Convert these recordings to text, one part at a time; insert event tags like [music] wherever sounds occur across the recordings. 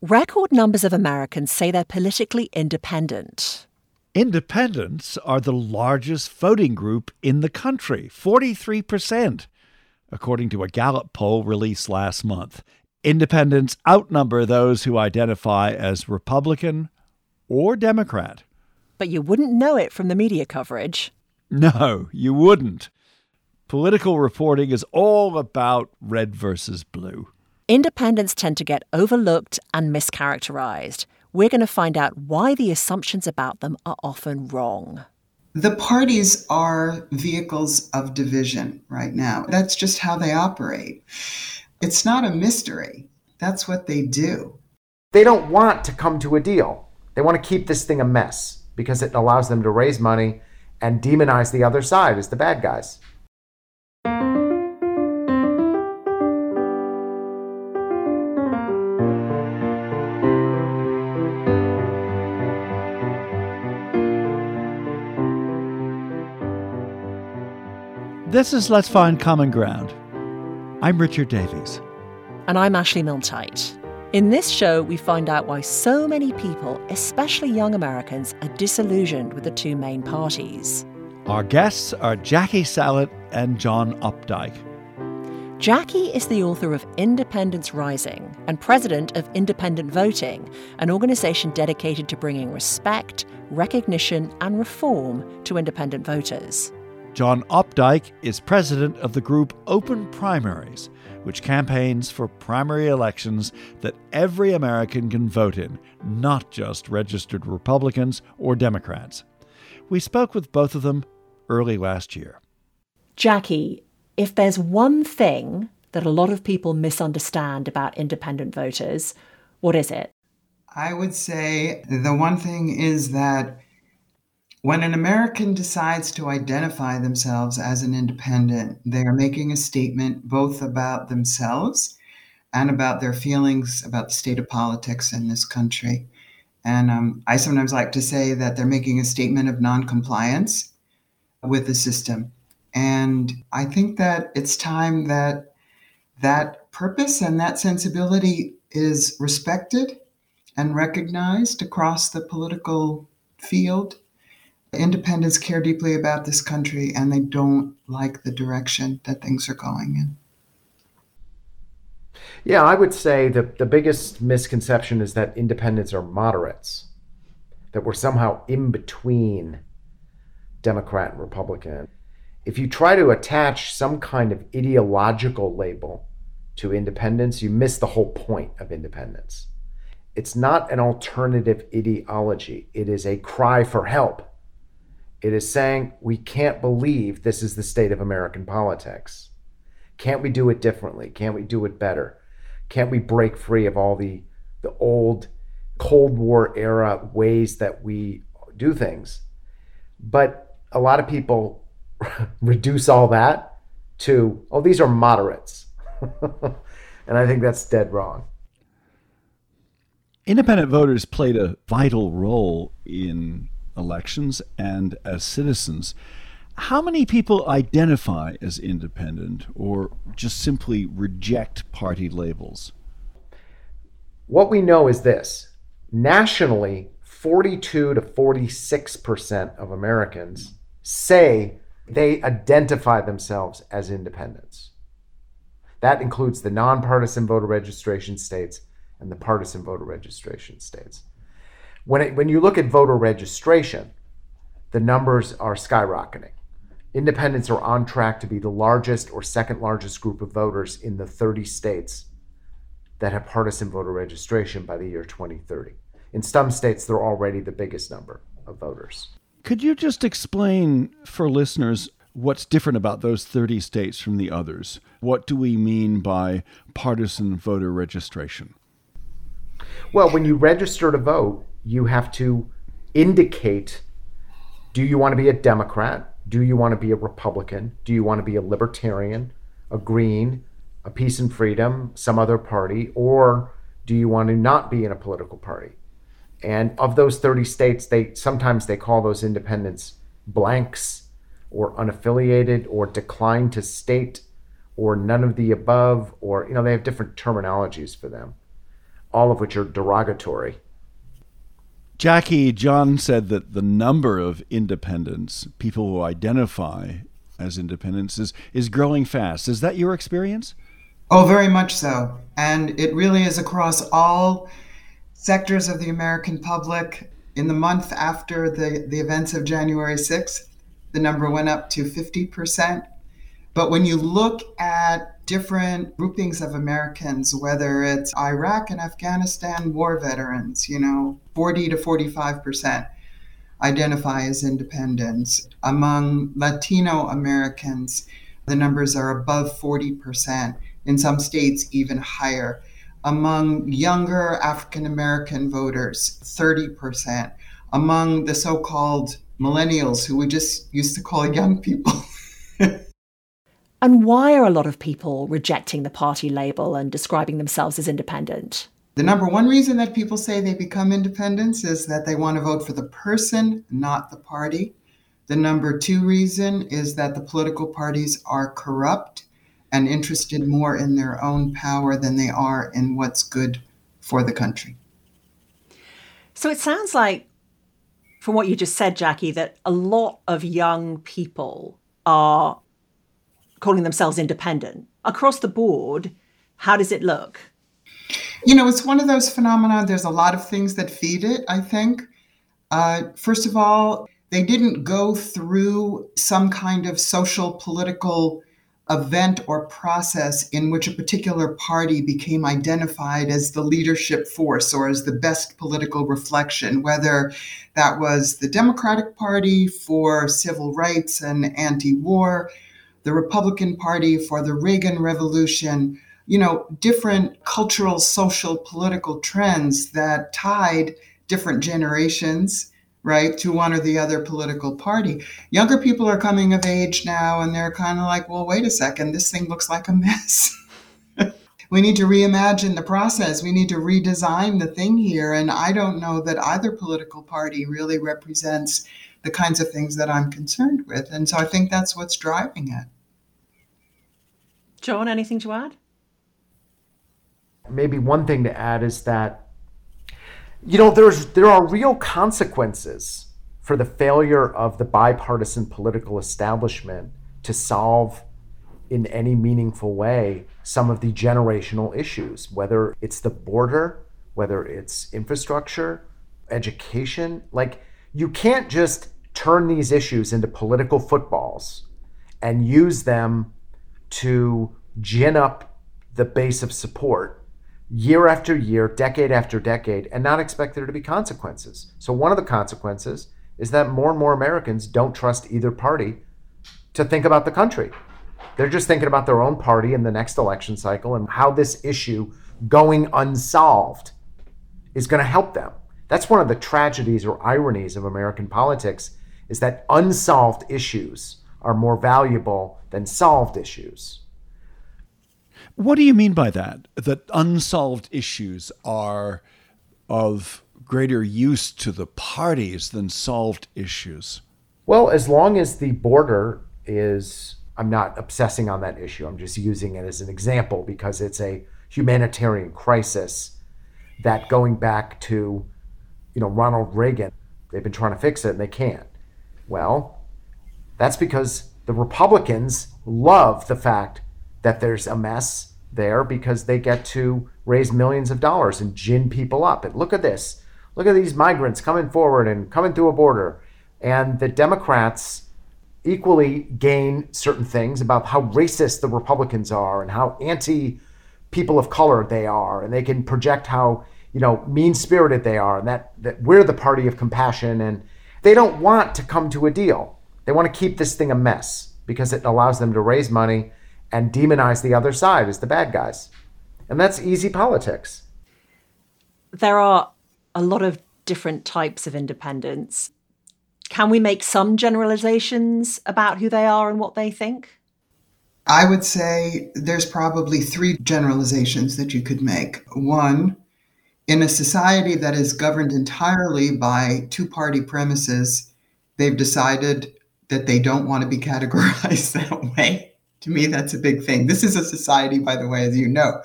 record numbers of Americans say they're politically independent. Independents are the largest voting group in the country 43%, according to a Gallup poll released last month. Independents outnumber those who identify as Republican or Democrat. But you wouldn't know it from the media coverage. No, you wouldn't. Political reporting is all about red versus blue. Independents tend to get overlooked and mischaracterized. We're going to find out why the assumptions about them are often wrong. The parties are vehicles of division right now. That's just how they operate. It's not a mystery. That's what they do. They don't want to come to a deal. They want to keep this thing a mess because it allows them to raise money and demonize the other side as the bad guys. This is Let's Find Common Ground. I'm Richard Davies. And I'm Ashley Milne-Tyte. In this show, we find out why so many people, especially young Americans, are disillusioned with the two main parties. Our guests are Jackie Salit and John Opdycke. Jackie is the author of Independents Rising and president of Independent Voting, an organization dedicated to bringing respect, recognition, and reform to independent voters. John Opdycke is president of the group Open Primaries, which campaigns for primary elections that every American can vote in, not just registered Republicans or Democrats. We spoke with both of them early last year. Jackie, if there's one thing that a lot of people misunderstand about independent voters, what is it? I would say the one thing is that when an American decides to identify themselves as an independent, they are making a statement both about themselves and about their feelings about the state of politics in this country. And um, I sometimes like to say that they're making a statement of noncompliance with the system. And I think that it's time that that purpose and that sensibility is respected and recognized across the political field Independents care deeply about this country and they don't like the direction that things are going in. Yeah, I would say the, the biggest misconception is that independents are moderates, that we're somehow in between Democrat and Republican. If you try to attach some kind of ideological label to independence, you miss the whole point of independence. It's not an alternative ideology, it is a cry for help it is saying we can't believe this is the state of American politics. Can't we do it differently? Can't we do it better? Can't we break free of all the the old Cold War era ways that we do things? But a lot of people [laughs] reduce all that to, oh, these are moderates. [laughs] and I think that's dead wrong. Independent voters played a vital role in elections and as citizens. How many people identify as independent or just simply reject party labels? What we know is this nationally, 42 to 46% of Americans say they identify themselves as independents. That includes the nonpartisan voter registration states and the partisan voter registration states. When, it, when you look at voter registration, the numbers are skyrocketing. Independents are on track to be the largest or second largest group of voters in the 30 states that have partisan voter registration by the year 2030. In some states, they're already the biggest number of voters. Could you just explain for listeners what's different about those 30 states from the others? What do we mean by partisan voter registration? Well, when you register to vote, you have to indicate do you want to be a Democrat? Do you want to be a Republican? Do you want to be a Libertarian, a Green, a Peace and Freedom, some other party? Or do you want to not be in a political party? And of those 30 states, they sometimes they call those independents blanks or unaffiliated or declined to state or none of the above or you know they have different terminologies for them. all of which are derogatory. Jackie, John said that the number of independents, people who identify as independents, is, is growing fast. Is that your experience? Oh, very much so. And it really is across all sectors of the American public. In the month after the, the events of January 6th, the number went up to 50%. But when you look at different groupings of Americans, whether it's Iraq and Afghanistan war veterans, you know, 40 to 45% identify as independents. Among Latino Americans, the numbers are above 40%, in some states, even higher. Among younger African American voters, 30%. Among the so called millennials, who we just used to call young people, [laughs] And why are a lot of people rejecting the party label and describing themselves as independent? The number one reason that people say they become independents is that they want to vote for the person, not the party. The number two reason is that the political parties are corrupt and interested more in their own power than they are in what's good for the country. So it sounds like, from what you just said, Jackie, that a lot of young people are calling themselves independent. Across the board, how does it look? You know, it's one of those phenomena. There's a lot of things that feed it, I think. Uh, first of all, they didn't go through some kind of social political event or process in which a particular party became identified as the leadership force or as the best political reflection, whether that was the Democratic Party for civil rights and anti war, the Republican Party for the Reagan Revolution, you know, different cultural, social, political trends that tied different generations, right, to one or the other political party. Younger people are coming of age now and they're kind of like, well, wait a second, this thing looks like a mess. [laughs] we need to reimagine the process. We need to redesign the thing here. And I don't know that either political party really represents the kinds of things that I'm concerned with. And so I think that's what's driving it. John, anything to add? Maybe one thing to add is that you know there's there are real consequences for the failure of the bipartisan political establishment to solve in any meaningful way some of the generational issues whether it's the border whether it's infrastructure education like you can't just turn these issues into political footballs and use them to gin up the base of support year after year, decade after decade, and not expect there to be consequences. So, one of the consequences is that more and more Americans don't trust either party to think about the country. They're just thinking about their own party in the next election cycle and how this issue going unsolved is going to help them. That's one of the tragedies or ironies of American politics is that unsolved issues are more valuable than solved issues. What do you mean by that? That unsolved issues are of greater use to the parties than solved issues? Well, as long as the border is, I'm not obsessing on that issue, I'm just using it as an example because it's a humanitarian crisis that going back to, you know, Ronald Reagan, they've been trying to fix it and they can't. Well, that's because the Republicans love the fact that there's a mess there because they get to raise millions of dollars and gin people up. And look at this. Look at these migrants coming forward and coming through a border. And the Democrats equally gain certain things about how racist the Republicans are and how anti people of color they are. And they can project how, you know, mean spirited they are and that, that we're the party of compassion. And they don't want to come to a deal. They want to keep this thing a mess because it allows them to raise money and demonize the other side as the bad guys. And that's easy politics. There are a lot of different types of independents. Can we make some generalizations about who they are and what they think? I would say there's probably three generalizations that you could make. One, in a society that is governed entirely by two party premises, they've decided that they don't want to be [laughs] categorized that way. To me, that's a big thing. This is a society, by the way, as you know,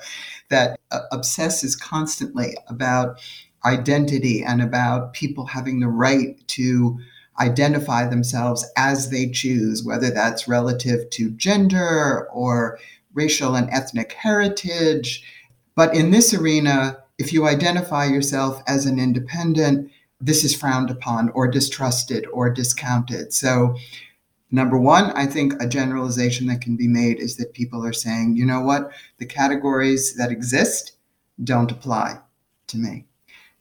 that uh, obsesses constantly about identity and about people having the right to identify themselves as they choose, whether that's relative to gender or racial and ethnic heritage. But in this arena, if you identify yourself as an independent, this is frowned upon or distrusted or discounted. So, number one, I think a generalization that can be made is that people are saying, you know what, the categories that exist don't apply to me.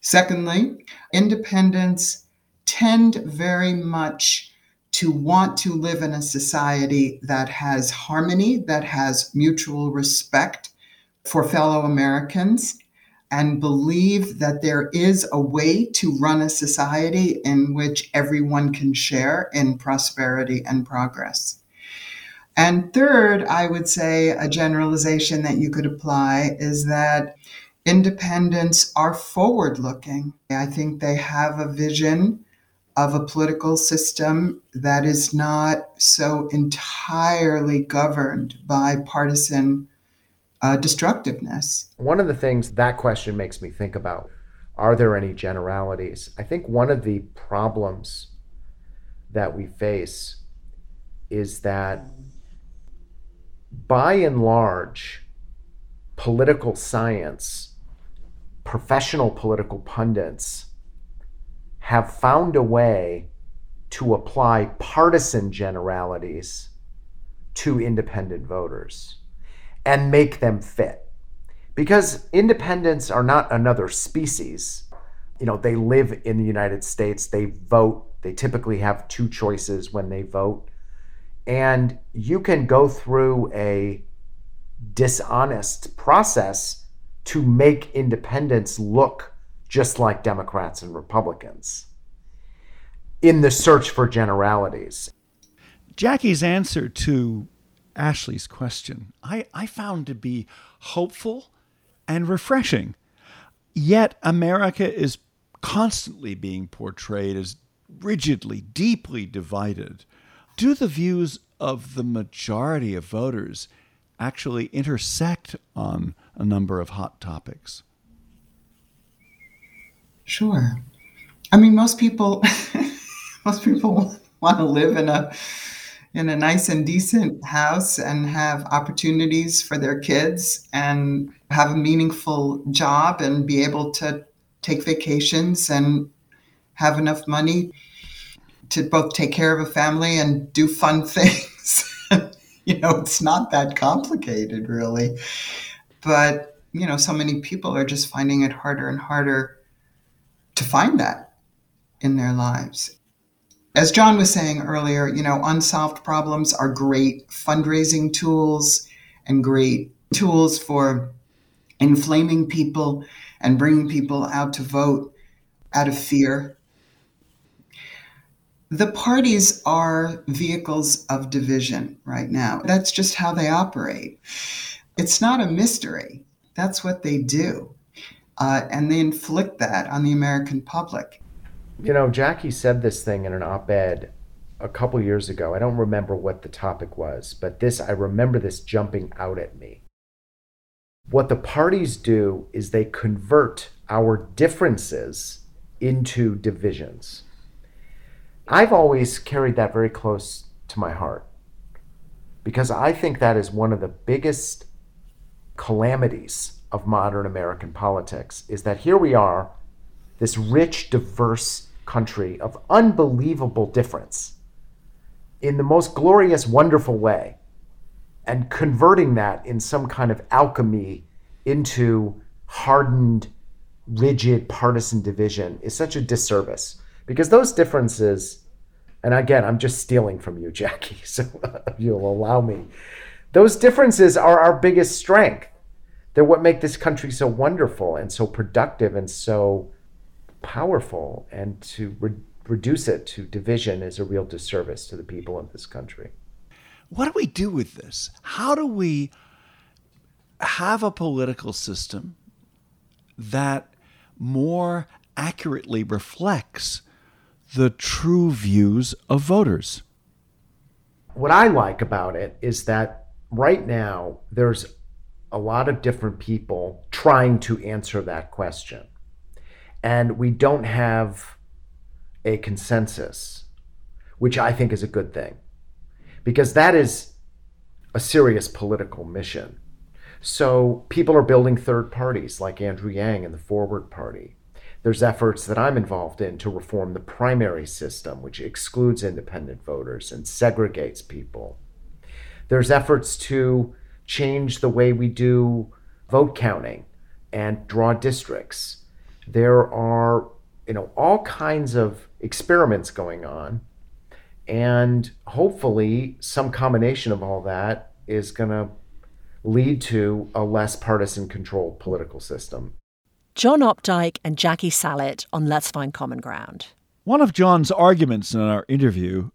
Secondly, independents tend very much to want to live in a society that has harmony, that has mutual respect for fellow Americans, and believe that there is a way to run a society in which everyone can share in prosperity and progress. And third, I would say a generalization that you could apply is that independents are forward looking. I think they have a vision of a political system that is not so entirely governed by partisan uh, destructiveness. One of the things that question makes me think about are there any generalities? I think one of the problems that we face is that by and large, political science, professional political pundits, have found a way to apply partisan generalities to independent voters and make them fit. Because independents are not another species. You know, they live in the United States, they vote, they typically have two choices when they vote. And you can go through a dishonest process to make independents look just like Democrats and Republicans, in the search for generalities. Jackie's answer to Ashley's question, I, I found to be hopeful and refreshing. Yet America is constantly being portrayed as rigidly, deeply divided. Do the views of the majority of voters actually intersect on a number of hot topics? Sure. I mean, most people, [laughs] most people want to live in a in a nice and decent house and have opportunities for their kids and have a meaningful job and be able to take vacations and have enough money to both take care of a family and do fun [laughs] things. [laughs] you know, it's not that complicated, really. But, you know, so many people are just finding it harder and harder to find that in their lives. As John was saying earlier, you know, unsolved problems are great fundraising tools and great tools for inflaming people and bringing people out to vote out of fear. The parties are vehicles of division right now. That's just how they operate. It's not a mystery. That's what they do uh, and they inflict that on the American public. You know, Jackie said this thing in an op ed a couple years ago. I don't remember what the topic was, but this, I remember this jumping out at me. What the parties do is they convert our differences into divisions. I've always carried that very close to my heart because I think that is one of the biggest calamities of modern American politics is that here we are, this rich, diverse country of unbelievable difference in the most glorious, wonderful way, and converting that in some kind of alchemy into hardened, rigid partisan division is such a disservice because those differences, and again, I'm just stealing from you, [laughs] Jackie, so [laughs] you'll allow me. Those differences are our biggest strength they're what make this country so wonderful and so productive and so powerful. And to re- reduce it to division is a real disservice to the people of this country. What do we do with this? How do we have a political system that more accurately reflects the true views of voters? What I like about it is that right now there's a lot of different people trying to answer that question. And we don't have a consensus, which I think is a good thing, because that is a serious political mission. So people are building third parties like Andrew Yang and the Forward Party. There's efforts that I'm involved in to reform the primary system, which excludes independent voters and segregates people. There's efforts to change the way we do vote counting and draw districts. There are, you know, all kinds of experiments going on. And hopefully, some combination of all that is going to lead to a less partisan controlled political system. John Opdycke and Jackie Salit on Let's Find Common Ground. One of John's arguments in our interview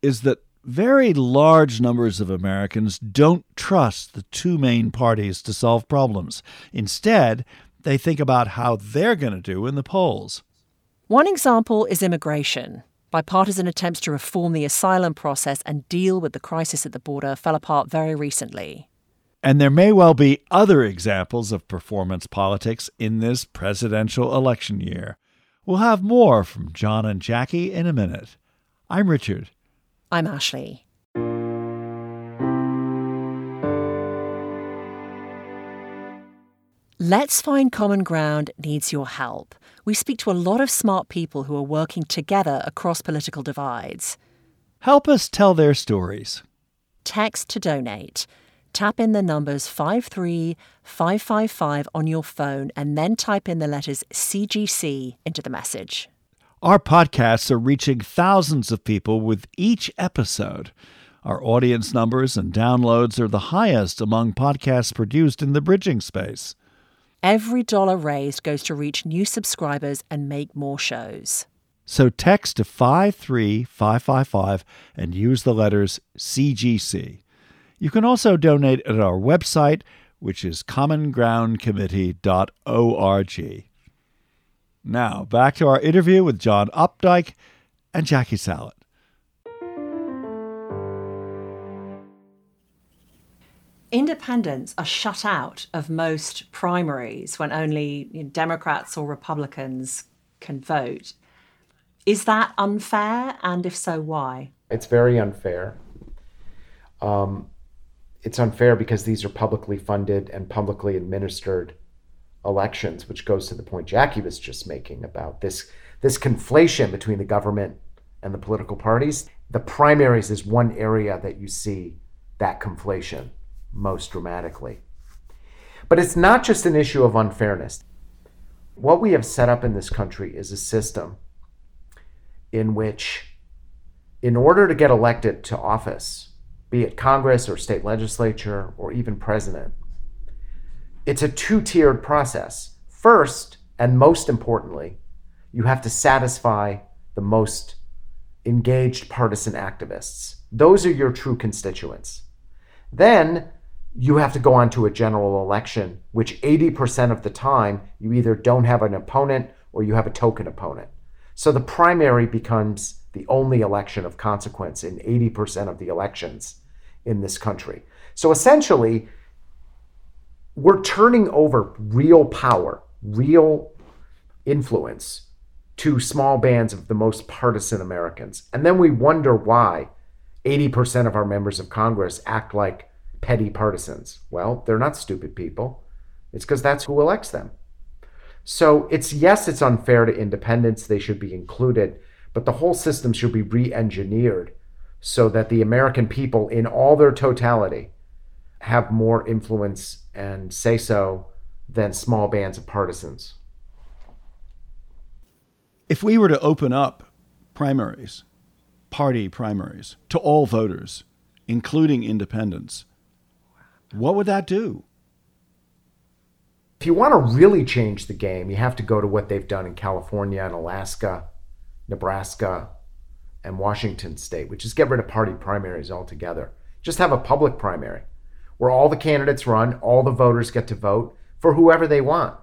is that very large numbers of Americans don't trust the two main parties to solve problems. Instead, they think about how they're going to do in the polls. One example is immigration. Bipartisan attempts to reform the asylum process and deal with the crisis at the border fell apart very recently. And there may well be other examples of performance politics in this presidential election year. We'll have more from John and Jackie in a minute. I'm Richard. I'm Ashley. Let's Find Common Ground needs your help. We speak to a lot of smart people who are working together across political divides. Help us tell their stories. Text to donate. Tap in the numbers 53555 on your phone and then type in the letters CGC into the message. Our podcasts are reaching thousands of people with each episode. Our audience numbers and downloads are the highest among podcasts produced in the bridging space. Every dollar raised goes to reach new subscribers and make more shows. So text to 53555 and use the letters CGC. You can also donate at our website, which is commongroundcommittee.org. Now, back to our interview with John Opdycke and Jackie Salit. Independents are shut out of most primaries when only you know, Democrats or Republicans can vote. Is that unfair? And if so, why? It's very unfair. Um, it's unfair because these are publicly funded and publicly administered elections, which goes to the point Jackie was just making about this this conflation between the government and the political parties. The primaries is one area that you see that conflation most dramatically. But it's not just an issue of unfairness. What we have set up in this country is a system in which, in order to get elected to office, be it Congress or state legislature or even president, it's a two tiered process. First, and most importantly, you have to satisfy the most engaged partisan activists. Those are your true constituents. Then you have to go on to a general election, which 80% of the time you either don't have an opponent or you have a token opponent. So the primary becomes the only election of consequence in 80% of the elections in this country. So essentially, we're turning over real power, real influence to small bands of the most partisan Americans. And then we wonder why 80% of our members of Congress act like petty partisans. Well, they're not stupid people. It's because that's who elects them. So it's yes, it's unfair to independents. They should be included, but the whole system should be re engineered so that the American people, in all their totality, have more influence and say so than small bands of partisans. If we were to open up primaries, party primaries, to all voters, including independents, what would that do? If you want to really change the game, you have to go to what they've done in California and Alaska, Nebraska, and Washington state, which is get rid of party primaries altogether. Just have a public primary where all the candidates run, all the voters get to vote for whoever they want.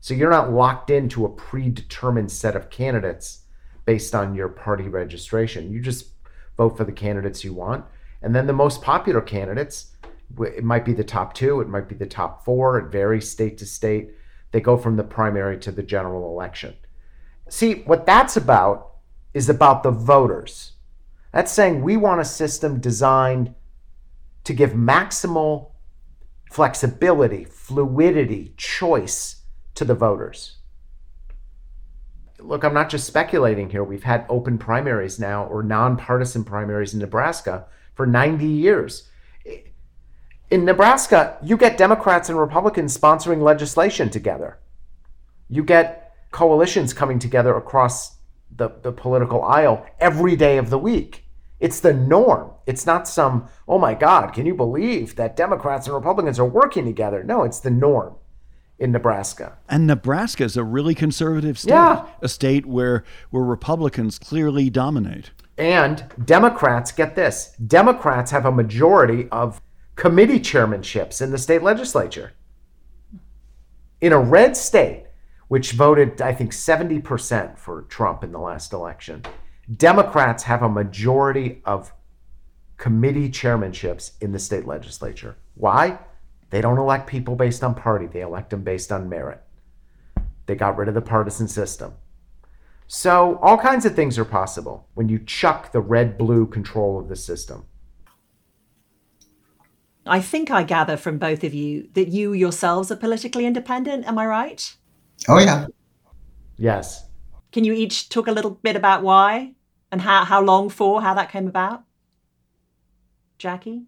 So you're not locked into a predetermined set of candidates based on your party registration. You just vote for the candidates you want. And then the most popular candidates It might be the top two, it might be the top four, it varies state to state. They go from the primary to the general election. See, what that's about is about the voters. That's saying we want a system designed to give maximal flexibility, fluidity, choice to the voters. Look, I'm not just speculating here. We've had open primaries now or nonpartisan primaries in Nebraska for 90 years. In Nebraska, you get Democrats and Republicans sponsoring legislation together. You get coalitions coming together across the, the political aisle every day of the week. It's the norm. It's not some, oh my God, can you believe that Democrats and Republicans are working together? No, it's the norm in Nebraska. And Nebraska is a really conservative state, Yeah. a state where where Republicans clearly dominate. And Democrats, get this Democrats have a majority of committee chairmanships in the state legislature. In a red state, which voted, I think, 70% for Trump in the last election, Democrats have a majority of committee chairmanships in the state legislature. Why? They don't elect people based on party, they elect them based on merit. They got rid of the partisan system. So, all kinds of things are possible when you chuck the red blue control of the system. I think I gather from both of you that you yourselves are politically independent. Am I right? Oh, yeah. Yes. Can you each talk a little bit about why and how, how long for, how that came about? Jackie?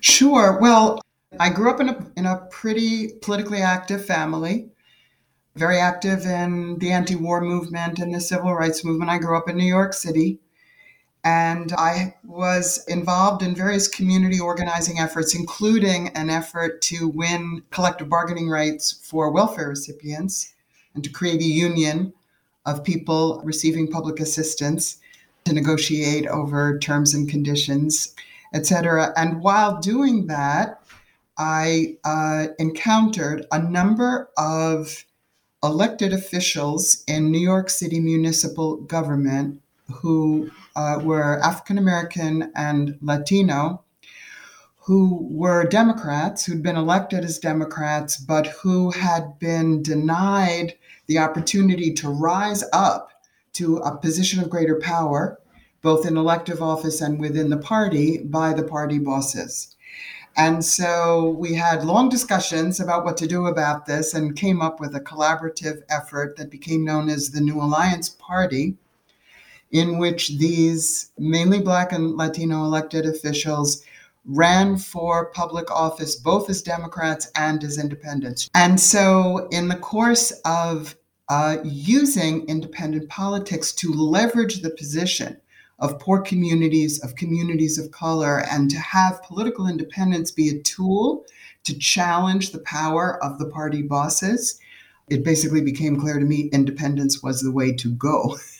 Sure. Well, I grew up in a, in a pretty politically active family, very active in the anti war movement and the civil rights movement. I grew up in New York City, and I was involved in various community organizing efforts, including an effort to win collective bargaining rights for welfare recipients and to create a union of people receiving public assistance to negotiate over terms and conditions, etc. And while doing that, I uh, encountered a number of elected officials in New York City municipal government who uh, were African American and Latino, who were Democrats, who'd been elected as Democrats, but who had been denied the opportunity to rise up to a position of greater power, both in elective office and within the party, by the party bosses. And so we had long discussions about what to do about this and came up with a collaborative effort that became known as the New Alliance Party, in which these mainly Black and Latino elected officials ran for public office both as Democrats and as independents. And so, in the course of uh, using independent politics to leverage the position of poor communities, of communities of color, and to have political independence be a tool to challenge the power of the party bosses, it basically became clear to me independence was the way to go. [laughs]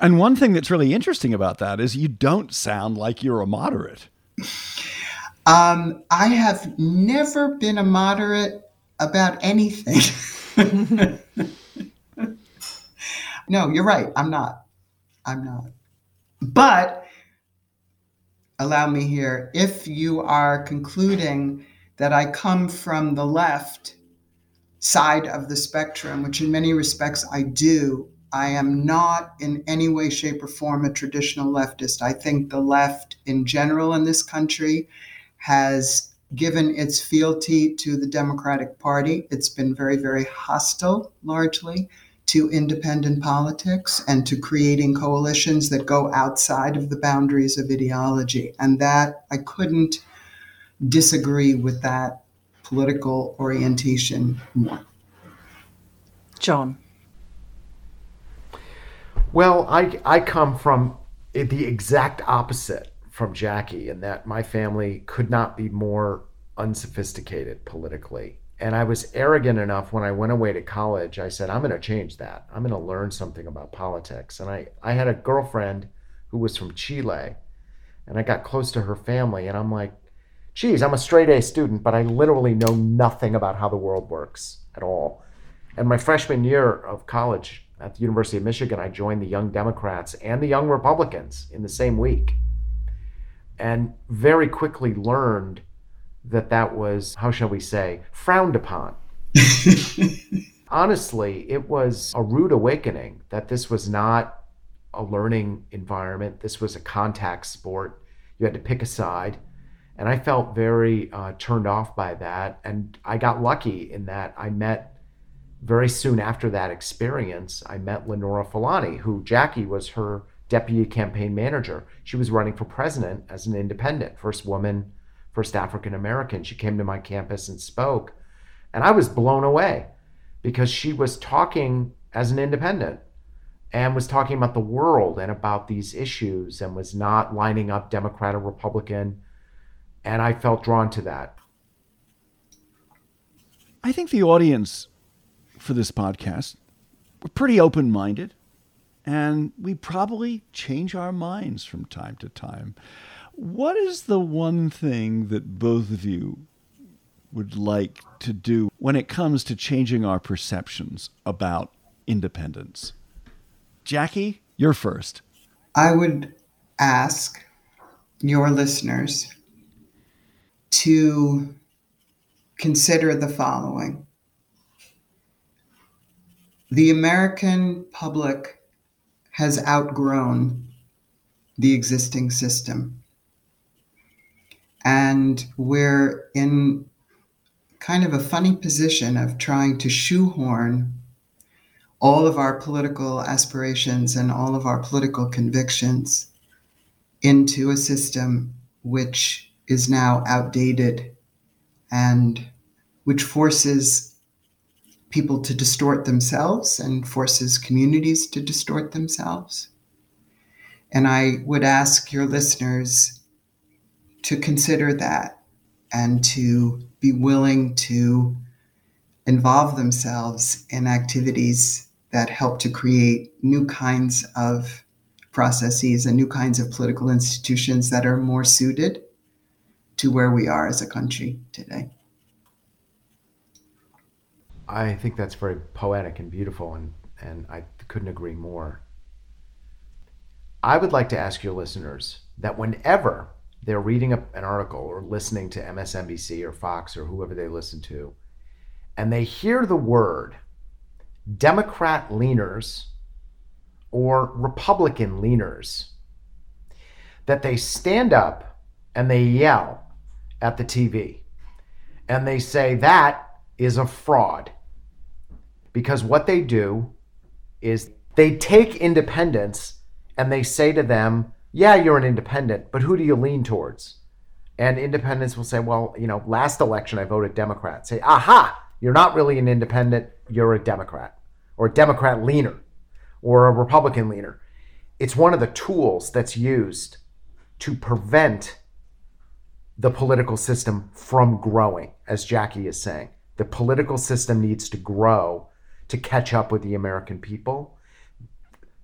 And one thing that's really interesting about that is you don't sound like you're a moderate. Um, I have never been a moderate about anything. [laughs] no, you're right. I'm not. I'm not. But allow me here if you are concluding that I come from the left side of the spectrum, which in many respects I do, I am not in any way, shape, or form a traditional leftist. I think the left in general in this country has given its fealty to the Democratic Party. It's been very, very hostile, largely, to independent politics and to creating coalitions that go outside of the boundaries of ideology. And that I couldn't disagree with that political orientation more. John. Well, I, I come from the exact opposite from Jackie in that my family could not be more unsophisticated politically. And I was arrogant enough when I went away to college. I said, I'm going to change that. I'm going to learn something about politics. And I, I had a girlfriend who was from Chile, and I got close to her family. And I'm like, geez, I'm a straight A student, but I literally know nothing about how the world works at all. And my freshman year of college at the University of Michigan, I joined the Young Democrats and the Young Republicans in the same week. and very quickly learned that that was, how shall we say, frowned upon. [laughs] Honestly, it was a rude awakening that this was not a learning environment. This was a contact sport. You had to pick a side. And I felt very uh, turned off by that. And I got lucky in that I met very soon after that experience, I met Lenora Fulani, who Jackie was her deputy campaign manager. She was running for president as an independent, first woman, first African American. She came to my campus and spoke. And I was blown away because she was talking as an independent and was talking about the world and about these issues and was not lining up Democrat or Republican. And I felt drawn to that. I think the audience for this podcast we're pretty open minded and we probably change our minds from time to time. What is the one thing that both of you would like to do when it comes to changing our perceptions about independence? Jackie, you're first. I would ask your listeners to consider the following. The American public has outgrown the existing system. And we're in kind of a funny position of trying to shoehorn all of our political aspirations and all of our political convictions into a system which is now outdated and which forces people to distort themselves and forces communities to distort themselves. And I would ask your listeners to consider that and to be willing to involve themselves in activities that help to create new kinds of processes and new kinds of political institutions that are more suited to where we are as a country today. I think that's very poetic and beautiful, and, and I couldn't agree more. I would like to ask your listeners that whenever they're reading a, an article or listening to MSNBC or Fox or whoever they listen to, and they hear the word Democrat leaners or Republican leaners, that they stand up and they yell at the TV and they say, That is a fraud because what they do is they take independents and they say to them, Yeah, you're an independent, but who do you lean towards? And independents will say, Well, you know, last election I voted Democrat. Say, Aha, you're not really an independent, you're a Democrat or a Democrat leaner or a Republican leaner. It's one of the tools that's used to prevent the political system from growing, as Jackie is saying. The political system needs to grow to catch up with the American people.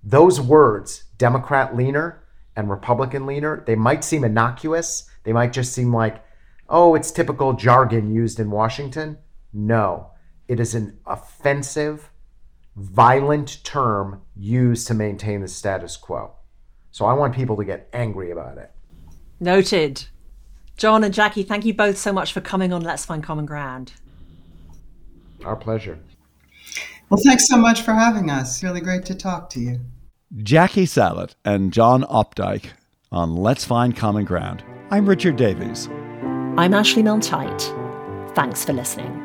Those words, Democrat leaner and Republican leaner, they might seem innocuous. They might just seem like, oh, it's typical jargon used in Washington. No, it is an offensive, violent term used to maintain the status quo. So I want people to get angry about it. Noted. John and Jackie, thank you both so much for coming on Let's Find Common Ground. Our pleasure. Well, thanks so much for having us. Really great to talk to you. Jackie Salit and John Opdycke on Let's Find Common Ground. I'm Richard Davies. I'm Ashley Milne Thanks for listening.